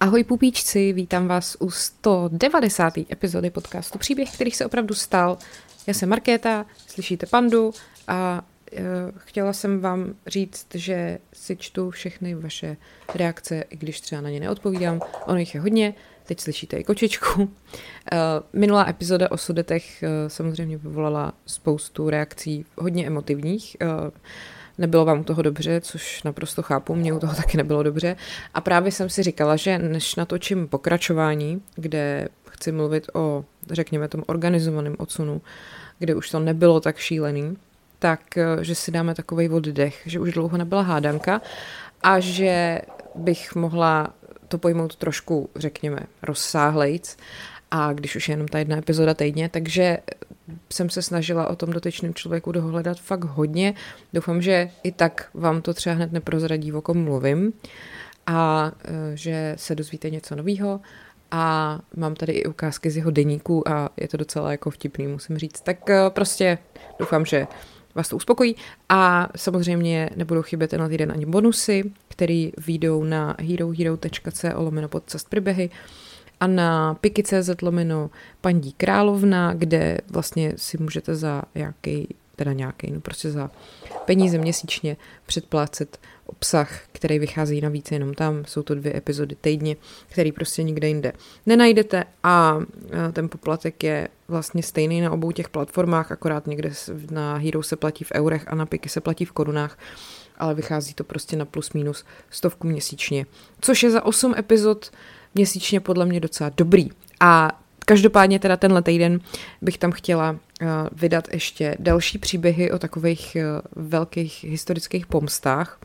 Ahoj pupíčci, vítám vás u 190. epizody podcastu Příběh, který se opravdu stal. Já jsem Markéta, slyšíte Pandu a e, chtěla jsem vám říct, že si čtu všechny vaše reakce, i když třeba na ně neodpovídám. Ono jich je hodně, teď slyšíte i kočičku. E, minulá epizoda o sudetech e, samozřejmě vyvolala spoustu reakcí, hodně emotivních. E, nebylo vám u toho dobře, což naprosto chápu, mě u toho taky nebylo dobře. A právě jsem si říkala, že než natočím pokračování, kde chci mluvit o, řekněme, tom organizovaném odsunu, kde už to nebylo tak šílený, tak eh, že si dáme takový oddech, že už dlouho nebyla hádanka a že bych mohla to pojmout trošku, řekněme, rozsáhlejc a když už je jenom ta jedna epizoda týdně, takže jsem se snažila o tom dotyčném člověku dohledat fakt hodně. Doufám, že i tak vám to třeba hned neprozradí, o kom mluvím a e, že se dozvíte něco nového a mám tady i ukázky z jeho deníku a je to docela jako vtipný, musím říct. Tak e, prostě doufám, že vás to uspokojí a samozřejmě nebudou chybět tenhle týden ani bonusy, který výjdou na herohero.co lomeno podcast příběhy a na piky.cz lomeno paní královna, kde vlastně si můžete za nějaký, teda nějaký, no prostě za peníze měsíčně předplácet obsah, který vychází navíc jenom tam. Jsou to dvě epizody týdně, který prostě nikde jinde nenajdete a ten poplatek je vlastně stejný na obou těch platformách, akorát někde na Hero se platí v eurech a na Piky se platí v korunách ale vychází to prostě na plus minus stovku měsíčně, což je za 8 epizod měsíčně podle mě docela dobrý. A každopádně teda tenhle týden bych tam chtěla uh, vydat ještě další příběhy o takových uh, velkých historických pomstách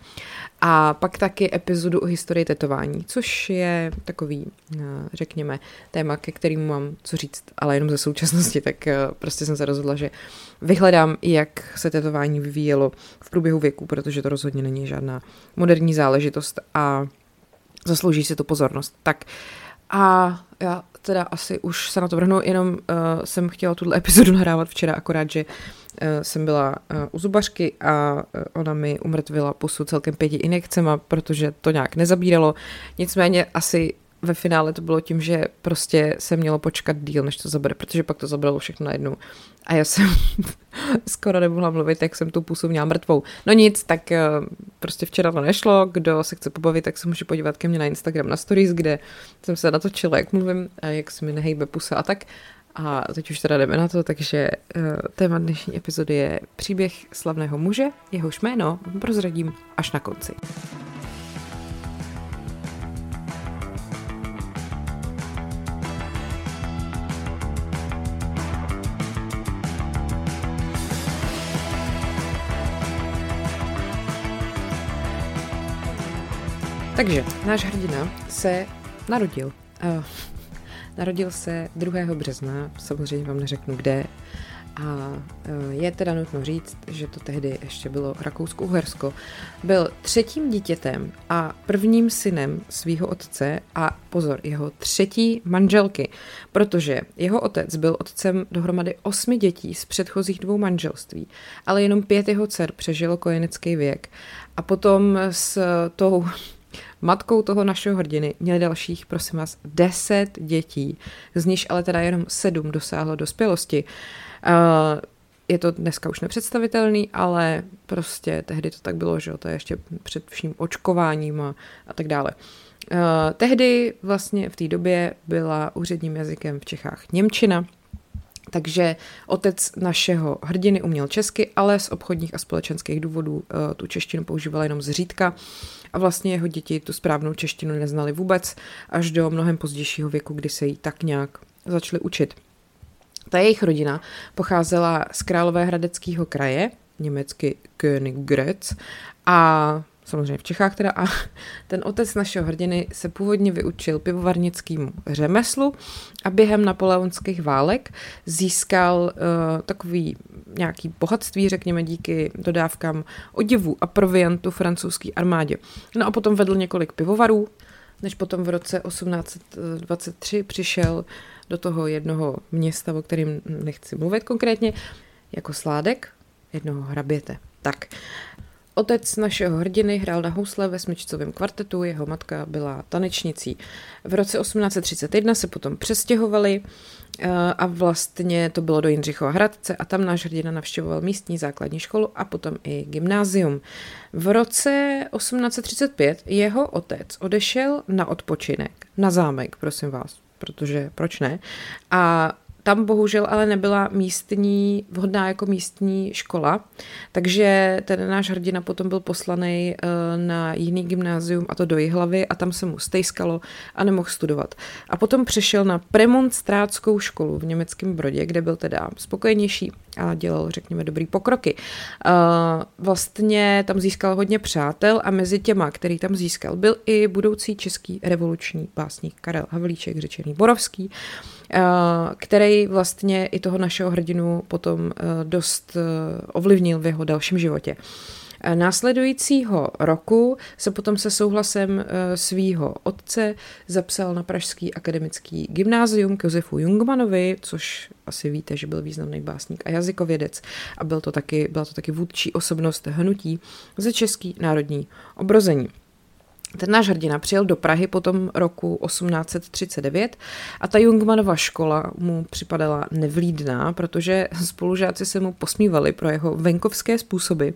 a pak taky epizodu o historii tetování, což je takový, uh, řekněme, téma, ke kterému mám co říct, ale jenom ze současnosti, tak prostě jsem se rozhodla, že vyhledám, jak se tetování vyvíjelo v průběhu věku, protože to rozhodně není žádná moderní záležitost a zaslouží si tu pozornost. Tak a já teda asi už se na to vrhnu, jenom uh, jsem chtěla tuhle epizodu nahrávat včera, akorát, že uh, jsem byla uh, u zubařky a uh, ona mi umrtvila pusu celkem pěti injekcema, protože to nějak nezabíralo. Nicméně asi ve finále to bylo tím, že prostě se mělo počkat díl, než to zabere, protože pak to zabralo všechno najednou. A já jsem skoro nemohla mluvit, jak jsem tu pusu měla mrtvou. No nic, tak eh, prostě včera to nešlo, kdo se chce pobavit, tak se může podívat ke mně na Instagram na stories, kde jsem se natočila, jak mluvím a jak se mi nehejbe pusa a tak. A teď už teda jdeme na to, takže uh, téma dnešní epizody je příběh slavného muže, jehož jméno prozradím až na konci. Takže náš hrdina se narodil. Uh, narodil se 2. března, samozřejmě vám neřeknu kde, a je teda nutno říct, že to tehdy ještě bylo Rakousko-Uhersko. Byl třetím dítětem a prvním synem svého otce a pozor, jeho třetí manželky, protože jeho otec byl otcem dohromady osmi dětí z předchozích dvou manželství, ale jenom pět jeho dcer přežilo kojenecký věk. A potom s tou Matkou toho našeho hrdiny měli dalších, prosím vás, deset dětí, z nich ale teda jenom sedm dosáhlo dospělosti. Uh, je to dneska už nepředstavitelný, ale prostě tehdy to tak bylo, že to je ještě před vším očkováním a, a tak dále. Uh, tehdy vlastně v té době byla úředním jazykem v Čechách Němčina, takže otec našeho hrdiny uměl česky, ale z obchodních a společenských důvodů uh, tu češtinu používal jenom zřídka a vlastně jeho děti tu správnou češtinu neznali vůbec až do mnohem pozdějšího věku, kdy se jí tak nějak začali učit. Ta jejich rodina pocházela z Královéhradeckého kraje, německy Königgrätz, a samozřejmě v Čechách teda, a ten otec našeho hrdiny se původně vyučil pivovarnickému řemeslu a během napoleonských válek získal uh, takový nějaký bohatství, řekněme, díky dodávkám oděvů a proviantu francouzské armádě. No a potom vedl několik pivovarů, než potom v roce 1823 přišel do toho jednoho města, o kterým nechci mluvit konkrétně, jako sládek jednoho hraběte. Tak, Otec našeho hrdiny hrál na housle ve smyčcovém kvartetu, jeho matka byla tanečnicí. V roce 1831 se potom přestěhovali eh, a vlastně to bylo do Jindřichova Hradce a tam náš hrdina navštěvoval místní základní školu a potom i gymnázium. V roce 1835 jeho otec odešel na odpočinek, na zámek, prosím vás, protože proč ne? A tam bohužel ale nebyla místní, vhodná jako místní škola, takže ten náš hrdina potom byl poslaný eh, na jiný gymnázium, a to do Jihlavy, a tam se mu stejskalo a nemohl studovat. A potom přešel na premonstrátskou školu v německém Brodě, kde byl teda spokojenější a dělal, řekněme, dobrý pokroky. Eh, vlastně tam získal hodně přátel a mezi těma, který tam získal, byl i budoucí český revoluční básník Karel Havlíček, řečený Borovský, který vlastně i toho našeho hrdinu potom eh, dost eh, ovlivnil v jeho dalším životě. Následujícího roku se potom se souhlasem svýho otce zapsal na Pražský akademický gymnázium k Josefu Jungmanovi, což asi víte, že byl významný básník a jazykovědec a byl to taky, byla to taky vůdčí osobnost hnutí ze Český národní obrození. Ten náš hrdina přijel do Prahy potom roku 1839 a ta Jungmanova škola mu připadala nevlídná, protože spolužáci se mu posmívali pro jeho venkovské způsoby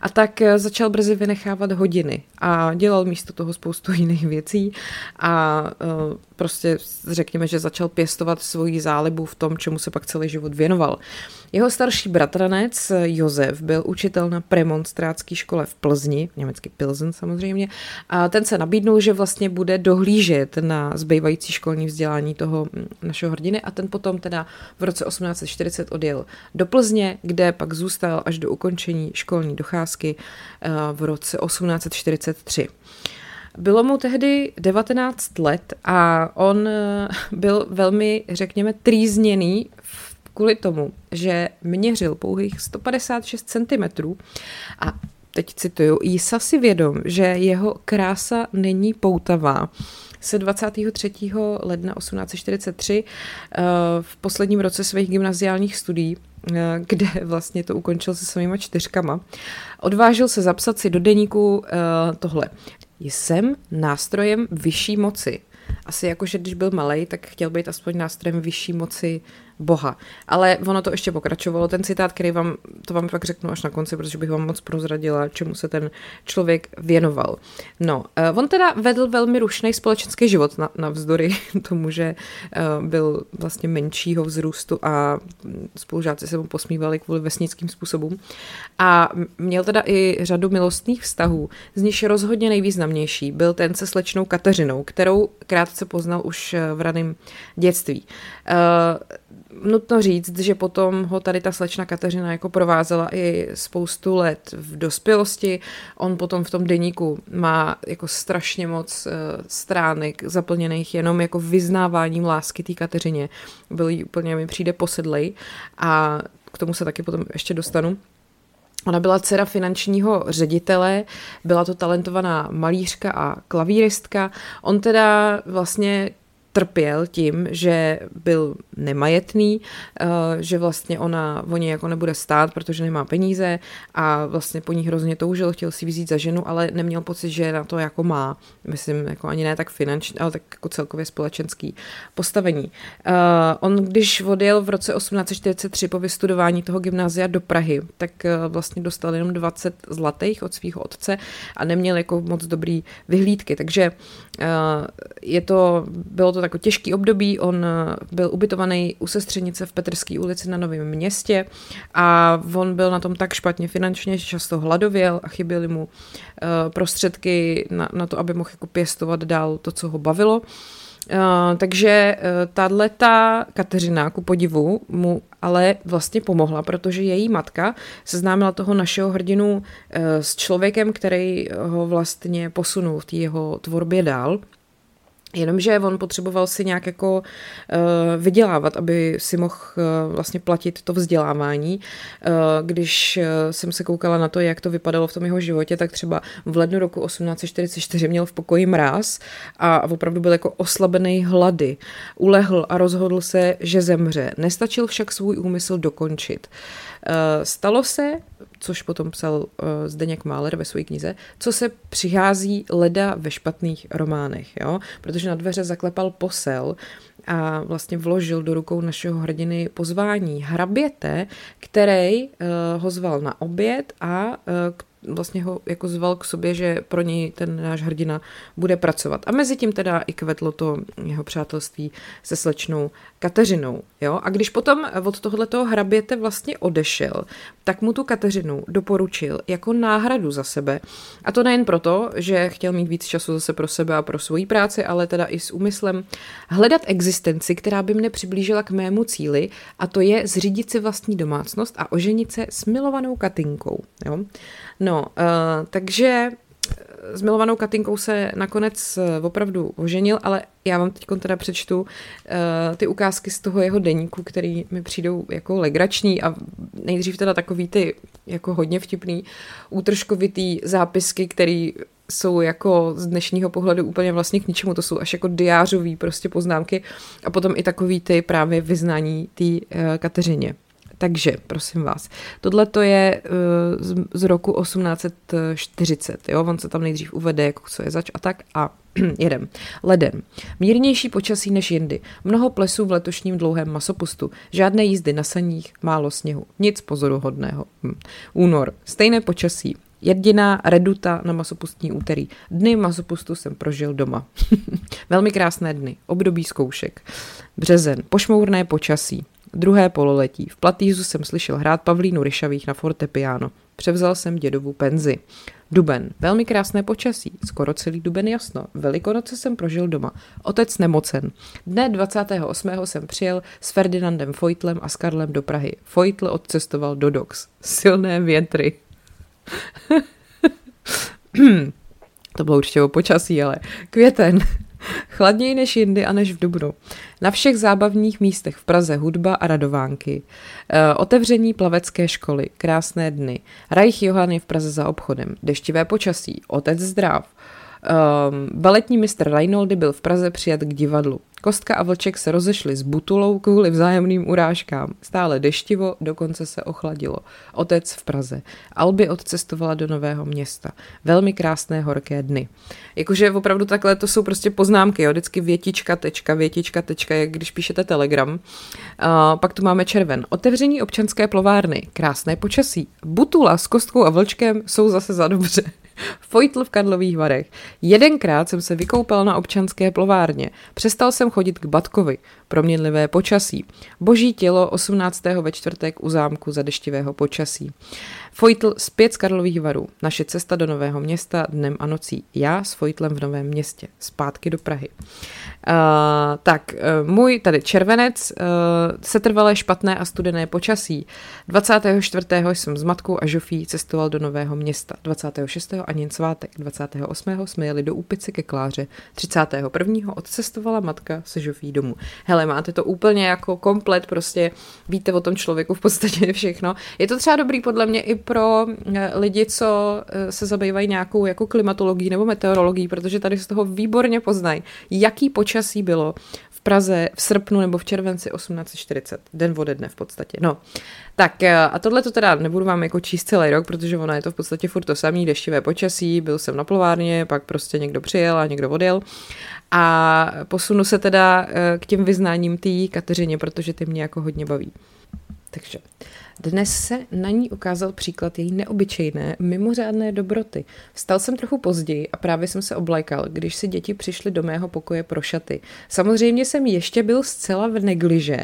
a tak začal brzy vynechávat hodiny a dělal místo toho spoustu jiných věcí a uh, prostě řekněme, že začal pěstovat svoji zálibu v tom, čemu se pak celý život věnoval. Jeho starší bratranec Josef byl učitel na premonstrátské škole v Plzni, německy Pilsen samozřejmě, a ten se nabídnul, že vlastně bude dohlížet na zbývající školní vzdělání toho našeho hrdiny a ten potom teda v roce 1840 odjel do Plzně, kde pak zůstal až do ukončení školní docházky eh, v roce 1843. Bylo mu tehdy 19 let a on eh, byl velmi, řekněme, trýzněný kvůli tomu, že měřil pouhých 156 cm a teď cituju, Jísa si vědom, že jeho krása není poutavá se 23. ledna 1843 eh, v posledním roce svých gymnaziálních studií eh, kde vlastně to ukončil se svýma čtyřkama. Odvážil se zapsat si do deníku uh, tohle. Jsem nástrojem vyšší moci. Asi jako, že když byl malý, tak chtěl být aspoň nástrojem vyšší moci Boha. Ale ono to ještě pokračovalo. Ten citát, který vám, to vám pak řeknu až na konci, protože bych vám moc prozradila, čemu se ten člověk věnoval. No, eh, on teda vedl velmi rušný společenský život na, navzdory tomu, že eh, byl vlastně menšího vzrůstu a spolužáci se mu posmívali kvůli vesnickým způsobům. A měl teda i řadu milostných vztahů, z nich rozhodně nejvýznamnější byl ten se slečnou Kateřinou, kterou krátce poznal už eh, v raném dětství nutno říct, že potom ho tady ta slečna Kateřina jako provázela i spoustu let v dospělosti. On potom v tom deníku má jako strašně moc uh, stránek zaplněných jenom jako vyznáváním lásky té Kateřině. Byl jí úplně, mi přijde posedlej a k tomu se taky potom ještě dostanu. Ona byla dcera finančního ředitele, byla to talentovaná malířka a klavíristka. On teda vlastně trpěl tím, že byl nemajetný, eh, že vlastně ona o něj jako nebude stát, protože nemá peníze a vlastně po ní hrozně toužil, chtěl si vzít za ženu, ale neměl pocit, že na to jako má, myslím, jako ani ne tak finanční, ale tak jako celkově společenský postavení. Uh, on, když odjel v roce 1843 po vystudování toho gymnázia do Prahy, tak uh, vlastně dostal jenom 20 zlatých od svého otce a neměl jako moc dobrý vyhlídky, takže je to, bylo to jako těžký období, on byl ubytovaný u sestřenice v Petrské ulici na Novém městě a on byl na tom tak špatně finančně, že často hladověl a chyběly mu uh, prostředky na, na to, aby mohl jako pěstovat dál to, co ho bavilo. Uh, takže uh, tato Kateřina, ku podivu, mu ale vlastně pomohla, protože její matka seznámila toho našeho hrdinu uh, s člověkem, který ho vlastně posunul v té jeho tvorbě dál. Jenomže on potřeboval si nějak jako uh, vydělávat, aby si mohl uh, vlastně platit to vzdělávání. Uh, když jsem se koukala na to, jak to vypadalo v tom jeho životě, tak třeba v lednu roku 1844 měl v pokoji mráz a opravdu byl jako oslabený hlady. Ulehl a rozhodl se, že zemře. Nestačil však svůj úmysl dokončit. Stalo se, což potom psal Zdeněk Máler ve své knize, co se přichází leda ve špatných románech, jo? protože na dveře zaklepal posel, a vlastně vložil do rukou našeho hrdiny pozvání hraběte, který uh, ho zval na oběd a uh, vlastně ho jako zval k sobě, že pro něj ten náš hrdina bude pracovat. A mezi tím teda i kvetlo to jeho přátelství se slečnou Kateřinou. Jo? A když potom od tohoto hraběte vlastně odešel, tak mu tu Kateřinu doporučil jako náhradu za sebe. A to nejen proto, že chtěl mít víc času zase pro sebe a pro svoji práci, ale teda i s úmyslem hledat existenci, která by mne přiblížila k mému cíli, a to je zřídit si vlastní domácnost a oženit se s milovanou Katinkou. Jo? No, uh, takže s milovanou Katinkou se nakonec eh, opravdu oženil, ale já vám teď teda přečtu uh, ty ukázky z toho jeho deníku, který mi přijdou jako legrační a nejdřív teda takový ty jako hodně vtipný útržkovitý zápisky, který jsou jako z dnešního pohledu úplně vlastně k ničemu, to jsou až jako diářový prostě poznámky a potom i takový ty právě vyznání té uh, Kateřině. Takže, prosím vás, tohle to je z, z roku 1840, jo, on se tam nejdřív uvede, jako co je zač a tak a jedem. Leden. Mírnější počasí než jindy. Mnoho plesů v letošním dlouhém masopustu. Žádné jízdy na saních, málo sněhu. Nic pozoruhodného. Hm. Únor. Stejné počasí. Jediná reduta na masopustní úterý. Dny masopustu jsem prožil doma. Velmi krásné dny. Období zkoušek. Březen. Pošmourné počasí. Druhé pololetí. V Platýzu jsem slyšel hrát Pavlínu Ryšavých na fortepiano. Převzal jsem dědovu penzi. Duben. Velmi krásné počasí. Skoro celý duben jasno. Velikonoce jsem prožil doma. Otec nemocen. Dne 28. jsem přijel s Ferdinandem Foitlem a s Karlem do Prahy. Foitl odcestoval do Dox. Silné větry. to bylo určitě o počasí, ale květen. Chladněji než jindy a než v Dubnu. Na všech zábavních místech v Praze hudba a radovánky. E, otevření plavecké školy, krásné dny. Reich Johann je v Praze za obchodem. Deštivé počasí, otec zdrav. Um, baletní mistr Reinoldy byl v Praze přijat k divadlu. Kostka a vlček se rozešli s Butulou kvůli vzájemným urážkám. Stále deštivo, dokonce se ochladilo. Otec v Praze. Alby odcestovala do Nového města. Velmi krásné horké dny. Jakože opravdu takhle to jsou prostě poznámky, jo? vždycky větička, tečka, větička, tečka, jak když píšete telegram. Uh, pak tu máme červen. Otevření občanské plovárny. Krásné počasí. Butula s kostkou a vlčkem jsou zase za dobře. Fojtl v Karlových Varech. Jedenkrát jsem se vykoupal na občanské plovárně. Přestal jsem chodit k Batkovi. Proměnlivé počasí. Boží tělo 18. ve čtvrtek u zámku za deštivého počasí. Fojtl zpět z Karlových varů. Naše cesta do Nového města dnem a nocí. Já s Fojtlem v Novém městě. Zpátky do Prahy. Uh, tak, uh, můj tady červenec, uh, setrvalé špatné a studené počasí. 24. jsem s matkou a Žofí cestoval do Nového města. 26. ani svátek. 28. jsme jeli do Úpice ke Kláře. 31. odcestovala matka se Žofí domů. Hele, máte to úplně jako komplet, prostě víte o tom člověku v podstatě všechno. Je to třeba dobrý podle mě i pro lidi, co se zabývají nějakou jako klimatologií nebo meteorologií, protože tady z toho výborně poznají, jaký počasí bylo v Praze v srpnu nebo v červenci 1840. Den ode dne v podstatě. No, tak eh, a tohle to teda nebudu vám jako číst celý rok, protože ona je to v podstatě furt to samý, deštivé počasí, byl jsem na plovárně, pak prostě někdo přijel a někdo odjel. A posunu se teda eh, k těm vyznáním té Kateřině, protože ty mě jako hodně baví. Takže dnes se na ní ukázal příklad její neobyčejné, mimořádné dobroty. Vstal jsem trochu později a právě jsem se oblajkal, když si děti přišly do mého pokoje pro šaty. Samozřejmě jsem ještě byl zcela v negliže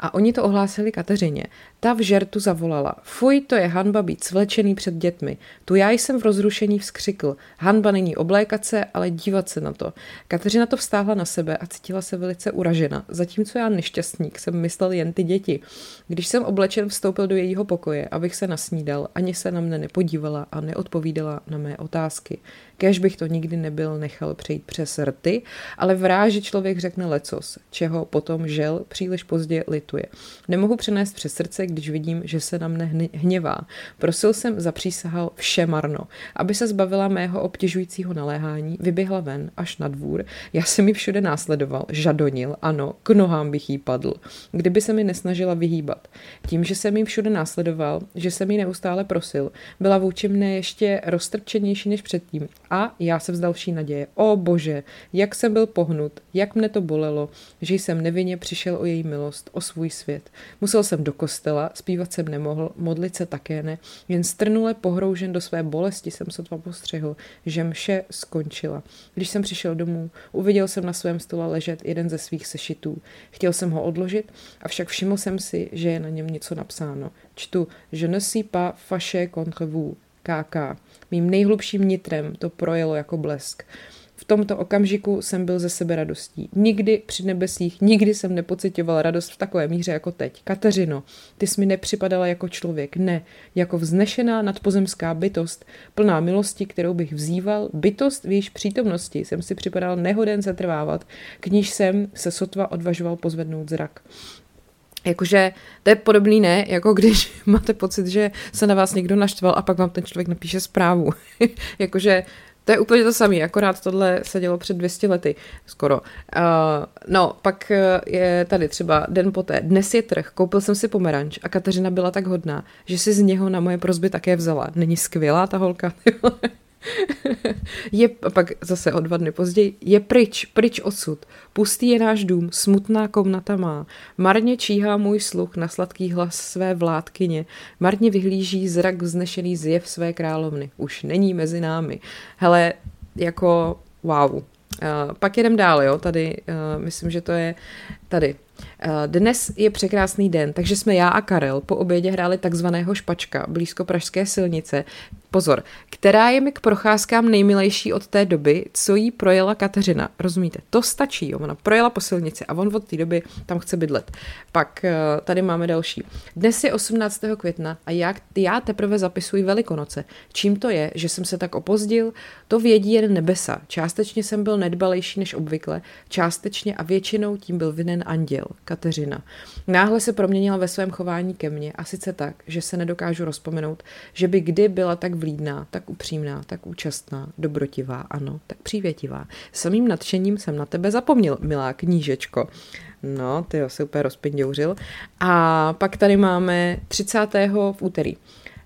a oni to ohlásili Kateřině. Ta v žertu zavolala. Fuj, to je hanba být svlečený před dětmi. Tu já jsem v rozrušení vzkřikl. Hanba není oblékat se, ale dívat se na to. Kateřina to vstáhla na sebe a cítila se velice uražena. Zatímco já nešťastník jsem myslel jen ty děti. Když jsem oblečen vstoupil do jejího pokoje, abych se nasnídal, ani se na mne nepodívala a neodpovídala na mé otázky. Kež bych to nikdy nebyl nechal přejít přes rty, ale v ráži člověk řekne lecos, čeho potom žel příliš pozdě lituje. Nemohu přenést přes srdce, když vidím, že se na mne hněvá. Prosil jsem, zapřísahal vše marno. Aby se zbavila mého obtěžujícího naléhání, vyběhla ven až na dvůr. Já jsem ji všude následoval, žadonil, ano, k nohám bych jí padl. Kdyby se mi nesnažila vyhýbat. Tím, že jsem jí všude následoval, že jsem jí neustále prosil, byla vůči mne ještě roztrpčenější než předtím. A já se vzdal vší naděje. O bože, jak jsem byl pohnut, jak mne to bolelo, že jsem nevinně přišel o její milost, o svůj svět. Musel jsem do kostela, zpívat jsem nemohl, modlit se také ne, jen strnule pohroužen do své bolesti jsem sotva postřehl, že mše skončila. Když jsem přišel domů, uviděl jsem na svém stole ležet jeden ze svých sešitů. Chtěl jsem ho odložit, avšak všiml jsem si, že je na něm něco napsáno. Čtu, je ne suis pas fâché contre vous, KK. Mým nejhlubším nitrem to projelo jako blesk. V tomto okamžiku jsem byl ze sebe radostí. Nikdy při nebesích, nikdy jsem nepocitoval radost v takové míře jako teď. Kateřino, ty jsi mi nepřipadala jako člověk, ne, jako vznešená nadpozemská bytost, plná milosti, kterou bych vzýval, bytost v jejíž přítomnosti jsem si připadal nehoden zatrvávat, k níž jsem se sotva odvažoval pozvednout zrak. Jakože to je podobný ne, jako když máte pocit, že se na vás někdo naštval a pak vám ten člověk napíše zprávu. Jakože to je úplně to samé, akorát tohle se dělo před 200 lety, skoro. Uh, no, pak je tady třeba den poté. Dnes je trh, koupil jsem si pomeranč a Kateřina byla tak hodná, že si z něho na moje prozby také vzala. Není skvělá ta holka? je, pak zase o dva dny později, je pryč, pryč odsud. Pustý je náš dům, smutná komnata má. Marně číhá můj sluch na sladký hlas své vládkyně. Marně vyhlíží zrak vznešený zjev své královny. Už není mezi námi. Hele, jako wow. Uh, pak jedem dál, jo, tady, uh, myslím, že to je tady. Uh, dnes je překrásný den, takže jsme já a Karel po obědě hráli takzvaného špačka blízko pražské silnice, Pozor, která je mi k procházkám nejmilejší od té doby, co jí projela Kateřina. Rozumíte? To stačí. Jo? Ona projela po silnici a on od té doby tam chce bydlet. Pak eh, tady máme další. Dnes je 18. května a já, já teprve zapisuji Velikonoce. Čím to je, že jsem se tak opozdil? To vědí jen nebesa. Částečně jsem byl nedbalejší než obvykle, částečně a většinou tím byl vinen anděl, Kateřina. Náhle se proměnila ve svém chování ke mně a sice tak, že se nedokážu rozpomenout, že by kdy byla tak vlídná, tak upřímná, tak účastná, dobrotivá, ano, tak přívětivá. Samým nadšením jsem na tebe zapomněl, milá knížečko. No, ty se úplně rozpindouřil. A pak tady máme 30. v úterý.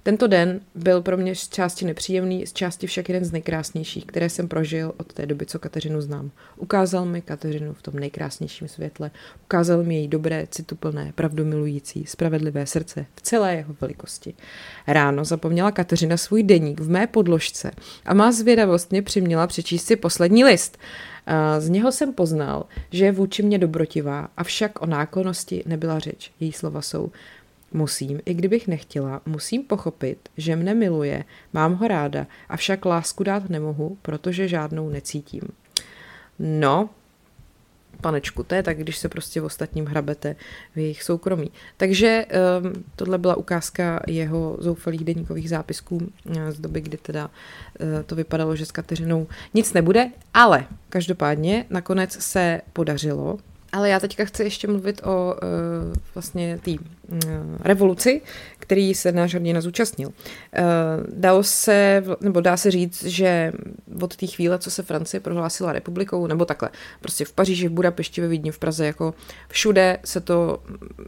Tento den byl pro mě z části nepříjemný, z části však jeden z nejkrásnějších, které jsem prožil od té doby, co Kateřinu znám. Ukázal mi Kateřinu v tom nejkrásnějším světle, ukázal mi její dobré, cituplné, pravdomilující, spravedlivé srdce v celé jeho velikosti. Ráno zapomněla Kateřina svůj deník v mé podložce a má zvědavost mě přiměla přečíst si poslední list. Z něho jsem poznal, že je vůči mě dobrotivá, avšak o náklonosti nebyla řeč. Její slova jsou Musím, i kdybych nechtěla, musím pochopit, že mne miluje, mám ho ráda, avšak lásku dát nemohu, protože žádnou necítím. No, panečku, to je tak, když se prostě v ostatním hrabete v jejich soukromí. Takže um, tohle byla ukázka jeho zoufalých deníkových zápisků eh, z doby, kdy teda uh, to vypadalo, že s Kateřinou nic nebude, ale každopádně nakonec se podařilo, ale já teďka chci ještě mluvit o uh, vlastně té uh, revoluci, který se náš hrdina zúčastnil. Uh, dalo se, nebo dá se říct, že od té chvíle, co se Francie prohlásila republikou, nebo takhle, prostě v Paříži, v Budapešti, ve Vídni, v Praze, jako všude se to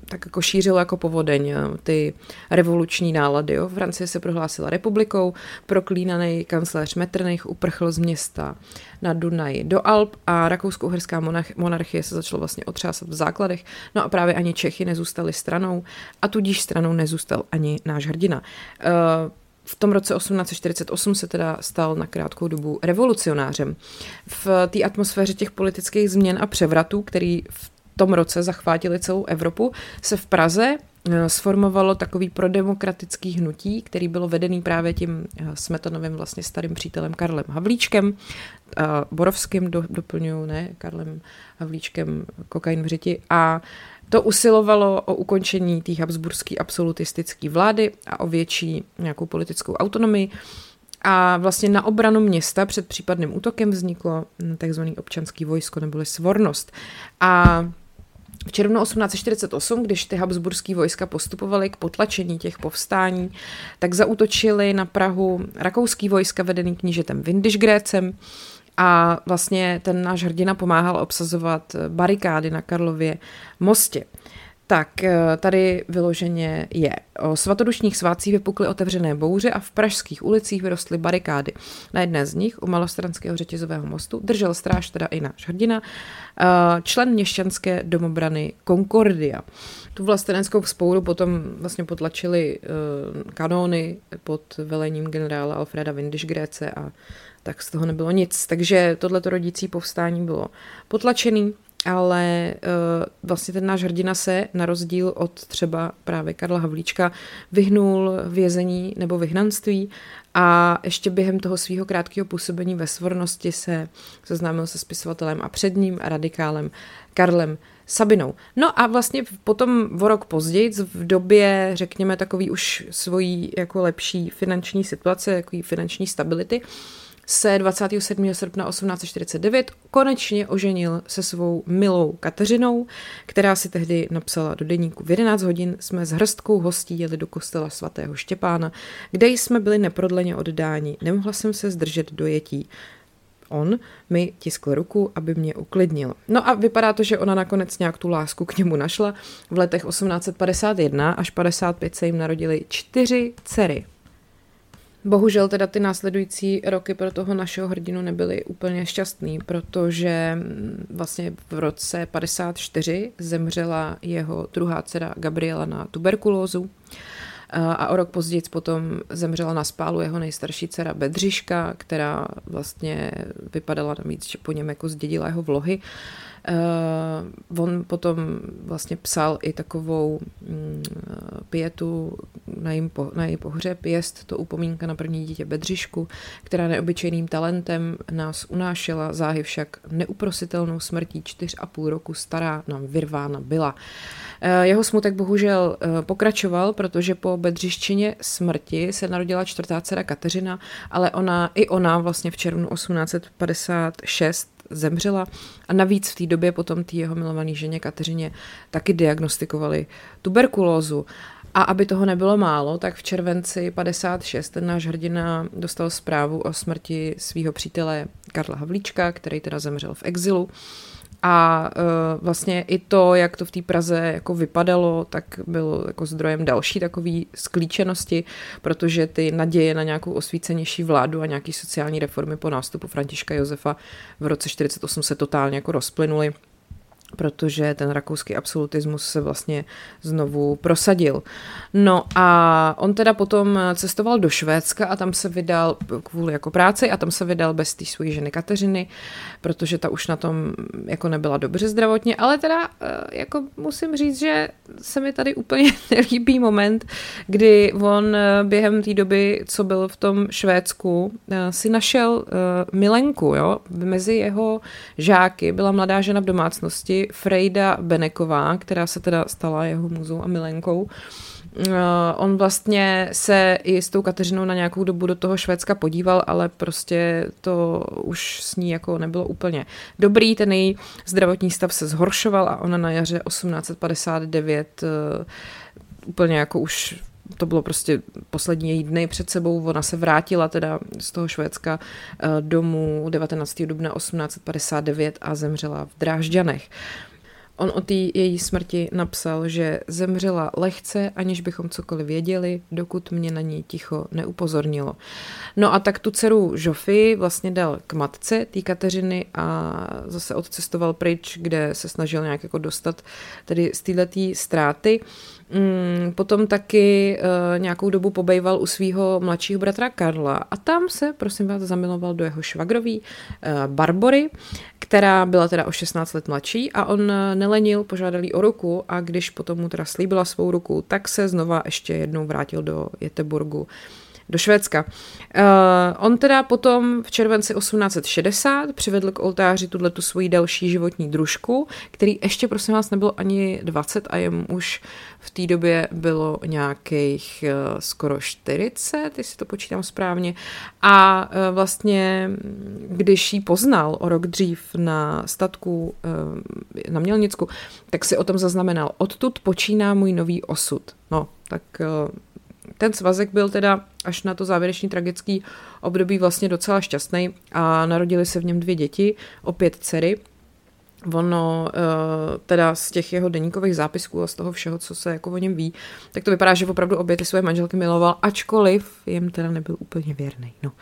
tak jako šířilo jako povodeň, ty revoluční nálady. Jo. Francie se prohlásila republikou, proklínaný kancléř Metternich uprchl z města na Dunaji do Alp a rakousko-uherská monarchie se začalo vlastně otřásat v základech, no a právě ani Čechy nezůstali stranou a tudíž stranou nezůstal ani náš hrdina. Eh, v tom roce 1848 se teda stal na krátkou dobu revolucionářem. V té atmosféře těch politických změn a převratů, který v tom roce zachvátili celou Evropu, se v Praze eh, sformovalo takový prodemokratický hnutí, který bylo vedený právě tím eh, Smetanovým vlastně starým přítelem Karlem Havlíčkem, Borovským do, doplňuju, ne, Karlem Havlíčkem, kokain v řiti a to usilovalo o ukončení té habsburské absolutistické vlády a o větší nějakou politickou autonomii. A vlastně na obranu města před případným útokem vzniklo takzvaný občanský vojsko neboli svornost. A v červnu 1848, když ty habsburský vojska postupovaly k potlačení těch povstání, tak zautočili na Prahu rakouský vojska vedený knížetem Windischgräcem a vlastně ten náš hrdina pomáhal obsazovat barikády na Karlově mostě. Tak eh, tady vyloženě je. O svatodušních svácích vypukly otevřené bouře a v pražských ulicích vyrostly barikády. Na jedné z nich, u malostranského řetězového mostu, držel stráž teda i náš hrdina, eh, člen měšťanské domobrany Concordia. Tu vlasteneckou vzpouru potom vlastně potlačili eh, kanóny pod velením generála Alfreda Windischgräce a tak z toho nebylo nic. Takže tohleto rodící povstání bylo potlačený ale uh, vlastně ten náš hrdina se, na rozdíl od třeba právě Karla Havlíčka, vyhnul vězení nebo vyhnanství a ještě během toho svého krátkého působení ve svornosti se seznámil se spisovatelem a předním radikálem Karlem Sabinou. No a vlastně potom o rok později, v době, řekněme, takový už svojí jako lepší finanční situace, jako finanční stability, uh, se 27. srpna 1849 konečně oženil se svou milou Kateřinou, která si tehdy napsala do deníku v 11 hodin jsme s hrstkou hostí jeli do kostela svatého Štěpána, kde jsme byli neprodleně oddáni. Nemohla jsem se zdržet dojetí. On mi tiskl ruku, aby mě uklidnil. No a vypadá to, že ona nakonec nějak tu lásku k němu našla. V letech 1851 až 55 se jim narodili čtyři dcery. Bohužel teda ty následující roky pro toho našeho hrdinu nebyly úplně šťastný, protože mm, vlastně v roce 54 zemřela jeho druhá dcera Gabriela na tuberkulózu a o rok později potom zemřela na spálu jeho nejstarší dcera Bedřiška, která vlastně vypadala navíc, že po něm jako zdědila jeho vlohy. Uh, on potom vlastně psal i takovou mm, pětu na, jim po, na její pohřeb. Jest to upomínka na první dítě Bedřišku, která neobyčejným talentem nás unášela, záhy však neuprositelnou smrtí čtyř a půl roku stará nám vyrvána byla. Uh, jeho smutek bohužel uh, pokračoval, protože po Bedřiščině smrti se narodila čtvrtá dcera Kateřina, ale ona, i ona vlastně v červnu 1856 zemřela a navíc v té době potom té jeho milované ženě Kateřině taky diagnostikovali tuberkulózu. A aby toho nebylo málo, tak v červenci 56 ten náš hrdina dostal zprávu o smrti svého přítele Karla Havlíčka, který teda zemřel v exilu. A uh, vlastně i to, jak to v té Praze jako vypadalo, tak bylo jako zdrojem další takové sklíčenosti, protože ty naděje na nějakou osvícenější vládu a nějaký sociální reformy po nástupu Františka Josefa v roce 48 se totálně jako rozplynuly protože ten rakouský absolutismus se vlastně znovu prosadil. No a on teda potom cestoval do Švédska a tam se vydal kvůli jako práci a tam se vydal bez té své ženy Kateřiny, protože ta už na tom jako nebyla dobře zdravotně, ale teda eh, jako musím říct, že se mi tady úplně nelíbí moment, kdy on eh, během té doby, co byl v tom Švédsku, eh, si našel milenku, jo, mezi jeho žáky. Byla mladá žena v domácnosti, Frejda Beneková, která se teda stala jeho muzou a milenkou. Uh, on vlastně se i s tou Kateřinou na nějakou dobu do toho Švédska podíval, ale prostě to už s ní jako nebylo úplně dobrý. Ten její zdravotní stav se zhoršoval a ona na jaře 1859 uh, úplně jako už to bylo prostě poslední její dny před sebou, ona se vrátila teda z toho Švédska eh, domů 19. dubna 1859 a zemřela v Drážďanech. On o té její smrti napsal, že zemřela lehce, aniž bychom cokoliv věděli, dokud mě na ní ticho neupozornilo. No a tak tu dceru Žofy vlastně dal k matce té Kateřiny a zase odcestoval pryč, kde se snažil nějak jako dostat tedy z této ztráty. Mm, potom taky uh, nějakou dobu pobejval u svého mladšího bratra Karla a tam se, prosím vás, zamiloval do jeho švagrový uh, Barbory, která byla teda o 16 let mladší a on eh, nelenil, požádal o ruku a když potom mu teda slíbila svou ruku, tak se znova ještě jednou vrátil do Jeteburgu do Švédska. Uh, on teda potom v červenci 1860 přivedl k oltáři tuhle tu svoji další životní družku, který ještě prosím vás nebylo ani 20 a jemu už v té době bylo nějakých uh, skoro 40, jestli to počítám správně. A uh, vlastně, když ji poznal o rok dřív na statku uh, na Mělnicku, tak si o tom zaznamenal. Odtud počíná můj nový osud. No, tak ten svazek byl teda až na to závěrečný tragický období vlastně docela šťastný a narodili se v něm dvě děti, opět dcery. Ono eh, teda z těch jeho deníkových zápisků a z toho všeho, co se jako o něm ví, tak to vypadá, že opravdu obě ty své manželky miloval, ačkoliv jim teda nebyl úplně věrný. No.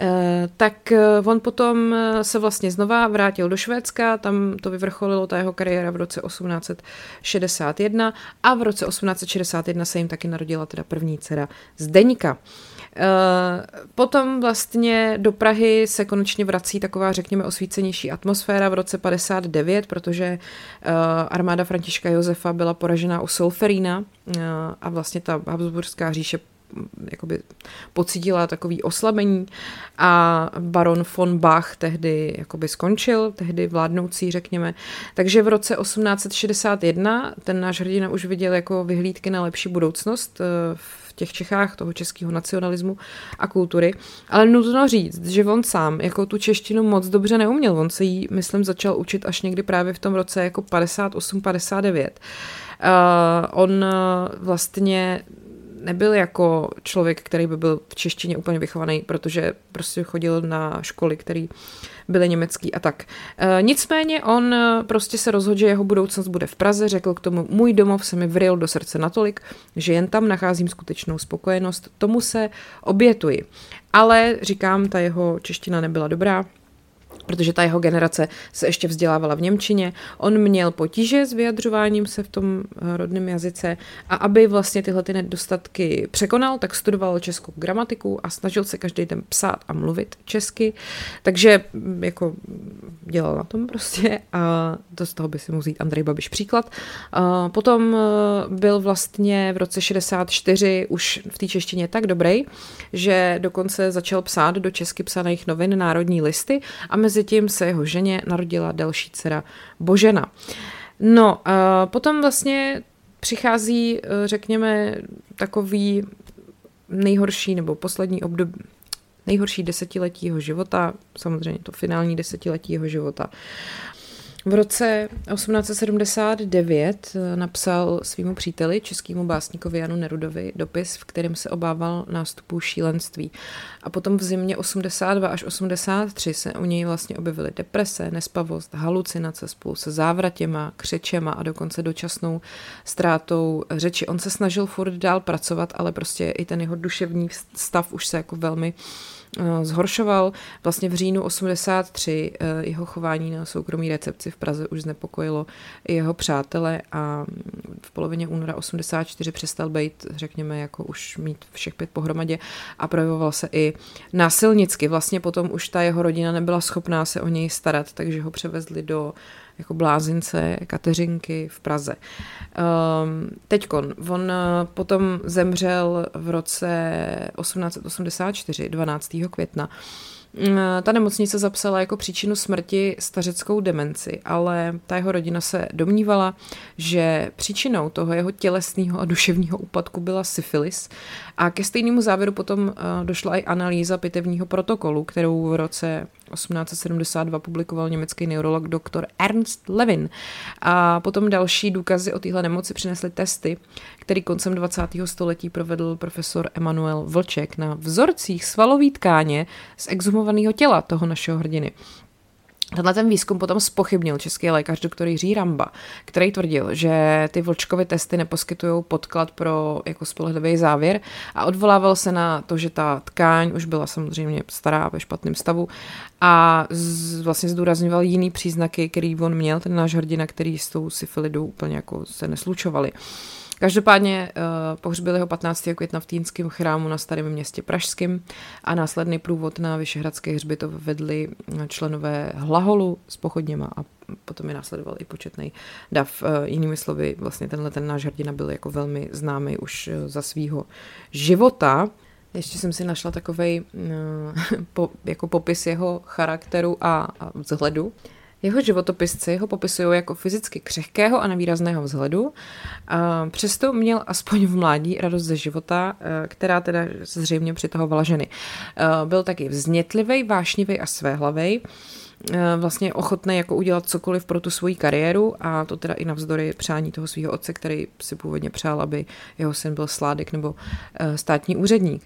Eh, tak eh, on potom se vlastně znova vrátil do Švédska, tam to vyvrcholilo ta jeho kariéra v roce 1861 a v roce 1861 se jim taky narodila teda první dcera Zdeňka. Eh, potom vlastně do Prahy se konečně vrací taková, řekněme, osvícenější atmosféra v roce 59, protože eh, armáda Františka Josefa byla poražena u Solferína eh, a vlastně ta Habsburská říše jakoby pocítila takový oslabení a baron von Bach tehdy jakoby skončil, tehdy vládnoucí, řekněme. Takže v roce 1861 ten náš hrdina už viděl jako vyhlídky na lepší budoucnost v těch Čechách, toho českého nacionalismu a kultury. Ale nutno říct, že on sám jako tu češtinu moc dobře neuměl. On se jí, myslím, začal učit až někdy právě v tom roce jako 58-59. Uh, on uh, vlastně nebyl jako člověk, který by byl v češtině úplně vychovaný, protože prostě chodil na školy, který byly německý a tak. E, nicméně on e, prostě se rozhodl, že jeho budoucnost bude v Praze, řekl k tomu, můj domov se mi vril do srdce natolik, že jen tam nacházím skutečnou spokojenost, tomu se obětuji. Ale říkám, ta jeho čeština nebyla dobrá, protože ta jeho generace se ještě vzdělávala v Němčině. On měl potíže s vyjadřováním se v tom eh, rodném jazyce a aby vlastně tyhle ty nedostatky překonal, tak studoval českou gramatiku a snažil se každý den psát a mluvit česky. Takže mm, jako dělal na tom prostě a to z toho by si mohl vzít Andrej Babiš příklad. A potom eh, byl vlastně v roce 64 už v té češtině tak dobrý, že dokonce začal psát do česky psaných novin Národní listy a mezi tím se jeho ženě narodila další dcera Božena. No, a potom vlastně přichází, řekněme, takový nejhorší nebo poslední období, nejhorší desetiletí jeho života, samozřejmě to finální desetiletí jeho života. V roce 1879 napsal svýmu příteli, českému básníkovi Janu Nerudovi, dopis, v kterém se obával nástupu šílenství. A potom v zimě 82 až 83 se u něj vlastně objevily deprese, nespavost, halucinace spolu se závratěma, křečema a dokonce dočasnou ztrátou řeči. On se snažil furt dál pracovat, ale prostě i ten jeho duševní stav už se jako velmi uh, Eh, zhoršoval. Vlastně v říjnu 83 eh, jeho chování na soukromí recepci v Praze už znepokojilo i jeho přátele a v polovině února 84 přestal být, řekněme, jako už mít všech pět pohromadě a projevoval se i násilnicky. Vlastně potom už ta jeho rodina nebyla schopná se o něj starat, takže ho převezli do jako blázince Kateřinky v Praze. Um, teďkon, on eh, potom zemřel v roce 1884, 12. května. Eh, ta nemocnice zapsala jako příčinu smrti stařeckou demenci, ale ta jeho rodina se domnívala, že příčinou toho jeho tělesného a duševního úpadku byla syfilis a ke stejnému závěru potom eh, došla i analýza pitevního protokolu, kterou v roce 1872 publikoval německý neurolog dr. Ernst Levin. A potom další důkazy o téhle nemoci přinesly testy, který koncem 20. století provedl profesor Emanuel Vlček na vzorcích svalové tkáně z exhumovaného těla toho našeho hrdiny. Tenhle ten výzkum potom spochybnil český lékař doktor Jiří Ramba, který tvrdil, že ty vlčkovy testy neposkytují podklad pro jako spolehlivý závěr a odvolával se na to, že ta tkáň už byla samozřejmě stará ve špatném stavu a z, vlastně zdůrazňoval jiný příznaky, který on měl, ten náš hrdina, který s tou syfilidou úplně jako se neslučovali. Každopádně uh, pohřbili ho 15. května v Týnském chrámu na Starém městě Pražském a následný průvod na Vyšehradské hřbitov vedli členové Hlaholu s pochodněma a potom je následoval i početný dav. Uh, jinými slovy, vlastně tenhle ten náš hrdina byl jako velmi známý už uh, za svýho života. Ještě jsem si našla takový po, jako popis jeho charakteru a, a vzhledu. Jeho životopisci ho popisují jako fyzicky křehkého a nevýrazného vzhledu. A přesto měl aspoň v mládí radost ze života, eh, která teda zřejmě přitahovala ženy. Eh, byl taky vznětlivý, vášnivý a svéhlavý eh, vlastně ochotný jako udělat cokoliv pro tu svoji kariéru a to teda i navzdory přání toho svého otce, který si původně přál, aby jeho syn byl sládek nebo státní úředník.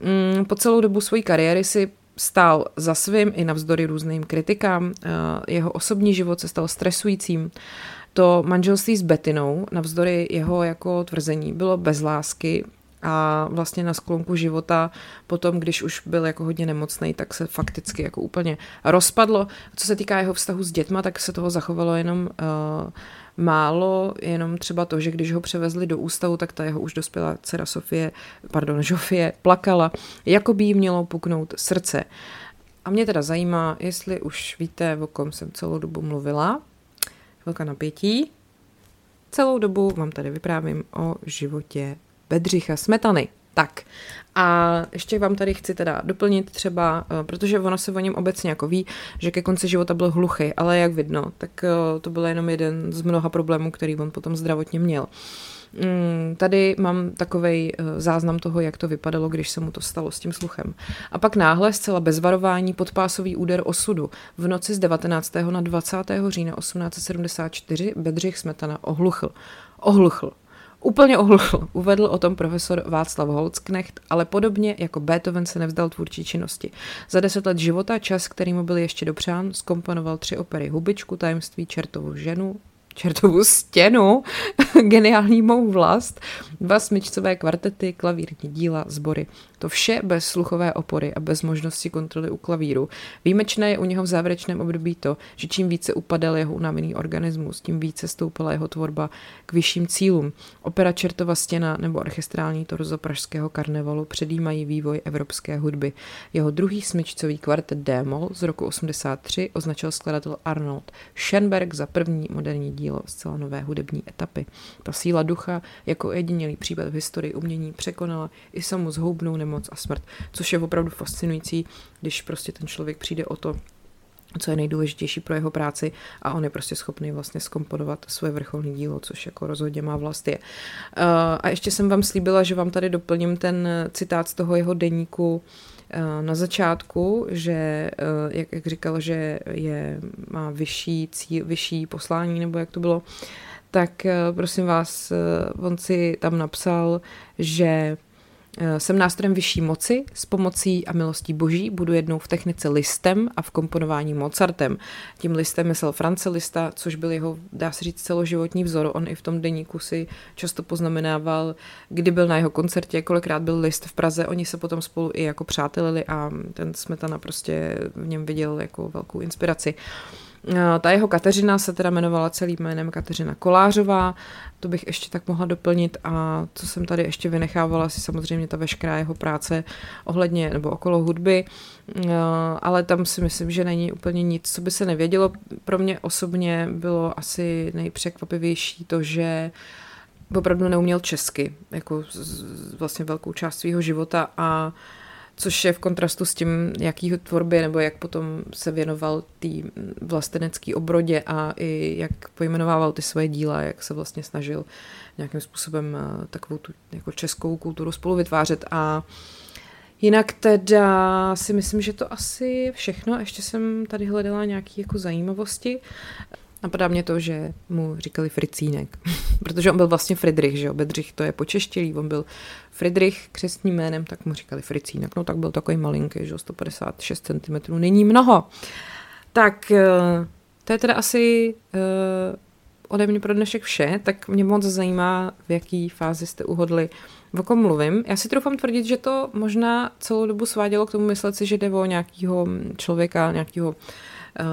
Mm, po celou dobu své kariéry si stál za svým i navzdory různým kritikám. Eh, jeho osobní život se stal stresujícím. To manželství s Betinou, navzdory jeho jako tvrzení, bylo bez lásky a vlastně na sklonku života potom, když už byl jako hodně nemocný, tak se fakticky jako úplně rozpadlo. Co se týká jeho vztahu s dětma, tak se toho zachovalo jenom uh, málo, jenom třeba to, že když ho převezli do ústavu, tak ta jeho už dospělá dcera Sofie, pardon, Žofie plakala, jako by jí mělo puknout srdce. A mě teda zajímá, jestli už víte, o kom jsem celou dobu mluvila. Velká napětí. Celou dobu vám tady vyprávím o životě Bedřicha Smetany. Tak a ještě vám tady chci teda doplnit třeba, eh, protože ono se o něm obecně jako ví, že ke konci života byl hluchý, ale jak vidno, tak eh, to byl jenom jeden z mnoha problémů, který on potom zdravotně měl. Mm, tady mám takový eh, záznam toho, jak to vypadalo, když se mu to stalo s tím sluchem. A pak náhle, zcela bez varování, podpásový úder osudu. V noci z 19. na 20. října 1874 Bedřich Smetana ohluchl. Ohluchl. Úplně ohluchl, uvedl o tom profesor Václav Holcknecht, ale podobně jako Beethoven se nevzdal tvůrčí činnosti. Za deset let života, čas, který mu byl ještě dopřán, skomponoval tři opery Hubičku, tajemství čertovou ženu, čertovou stěnu, geniální mou vlast, dva smyčcové kvartety, klavírní díla, sbory. To vše bez sluchové opory a bez možnosti kontroly u klavíru. Výjimečné je u něho v závěrečném období to, že čím více upadal jeho unavený organismus, tím více stoupala jeho tvorba k vyšším cílům. Opera Čertova stěna nebo orchestrální torzo pražského karnevalu předjímají vývoj evropské hudby. Jeho druhý smyčcový kvartet D-moll z roku 83 označil skladatel Arnold Schoenberg za první moderní dílo zcela nové hudební etapy. Ta síla ducha jako jedinělý případ v historii umění překonala i samu zhoubnou nemoc a smrt, což je opravdu fascinující, když prostě ten člověk přijde o to, co je nejdůležitější pro jeho práci a on je prostě schopný vlastně skomponovat své vrcholné dílo, což jako rozhodně má vlast je. Uh, a ještě jsem vám slíbila, že vám tady doplním ten citát z toho jeho deníku uh, na začátku, že, uh, jak, jak říkal, že je, má vyšší cíl, vyšší poslání, nebo jak to bylo, tak prosím vás, on si tam napsal, že Eh, jsem nástrojem vyšší moci, s pomocí a milostí boží budu jednou v technice listem a v komponování Mozartem. Tím listem myslel France Lista, což byl jeho, dá se říct, celoživotní vzor. On i v tom deníku si často poznamenával, kdy byl na jeho koncertě, kolikrát byl list v Praze. Oni se potom spolu i jako přátelili a ten Smetana prostě v něm viděl jako velkou inspiraci. Eh, ta jeho Kateřina se teda jmenovala celým jménem Kateřina Kolářová, to bych ještě tak mohla doplnit a co jsem tady ještě vynechávala, si samozřejmě ta veškerá jeho práce ohledně nebo okolo hudby, eh, ale tam si myslím, že není úplně nic, co by se nevědělo. Pro mě osobně bylo asi nejpřekvapivější to, že opravdu neuměl česky, jako vlastně velkou část svého života a uh, což je v kontrastu s tím, jaký tvorbě nebo jak potom se věnoval té vlastenecké obrodě a i jak pojmenovával ty svoje díla, jak se vlastně snažil nějakým způsobem eh, takovou tu jako českou kulturu spolu vytvářet a Jinak teda si myslím, že to asi všechno. Ještě jsem tady hledala nějaké jako zajímavosti. Napadá mě to, že mu říkali Fricínek, protože on byl vlastně Friedrich, že jo, Bedřich to je počeštělý, on byl Friedrich křestním jménem, tak mu říkali Fricínek, no tak byl takový malinký, že jo, 156 cm, není mnoho. Tak eh, to je teda asi uh, ode mě pro dnešek vše, tak mě moc zajímá, v jaký fázi jste uhodli, o kom mluvím. Já si troufám tvrdit, že to možná celou dobu svádělo k tomu myslet si, že jde o nějakého člověka, nějakého Eh,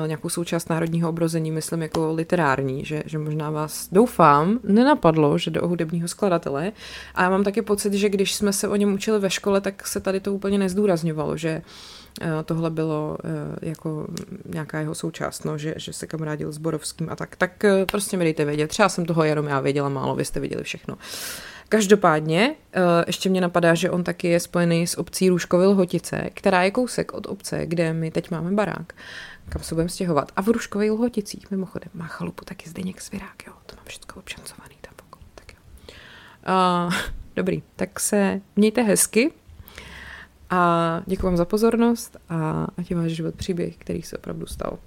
nějakou součást národního obrození, myslím jako literární, že, že možná vás, doufám, nenapadlo, že jde o hudebního skladatele. A já mám taky pocit, že když jsme se o něm učili ve škole, tak se tady to úplně nezdůrazňovalo, že eh, tohle bylo eh, jako nějaká jeho součást, no, že, že se kamarádil s Borovským a tak. Tak prostě mi dejte vědět. Třeba jsem toho jenom já věděla málo, vy jste viděli všechno. Každopádně, ještě mě napadá, že on taky je spojený s obcí Růžkovy Lhotice, která je kousek od obce, kde my teď máme barák, kam se budeme stěhovat. A v Růžkových Lhoticích, mimochodem, má chalupu taky Zdeněk Svirák, jo, to mám všechno občancovaný tam tak jo. Uh, dobrý, tak se mějte hezky a děkuji vám za pozornost a ať váš život příběh, který se opravdu stal.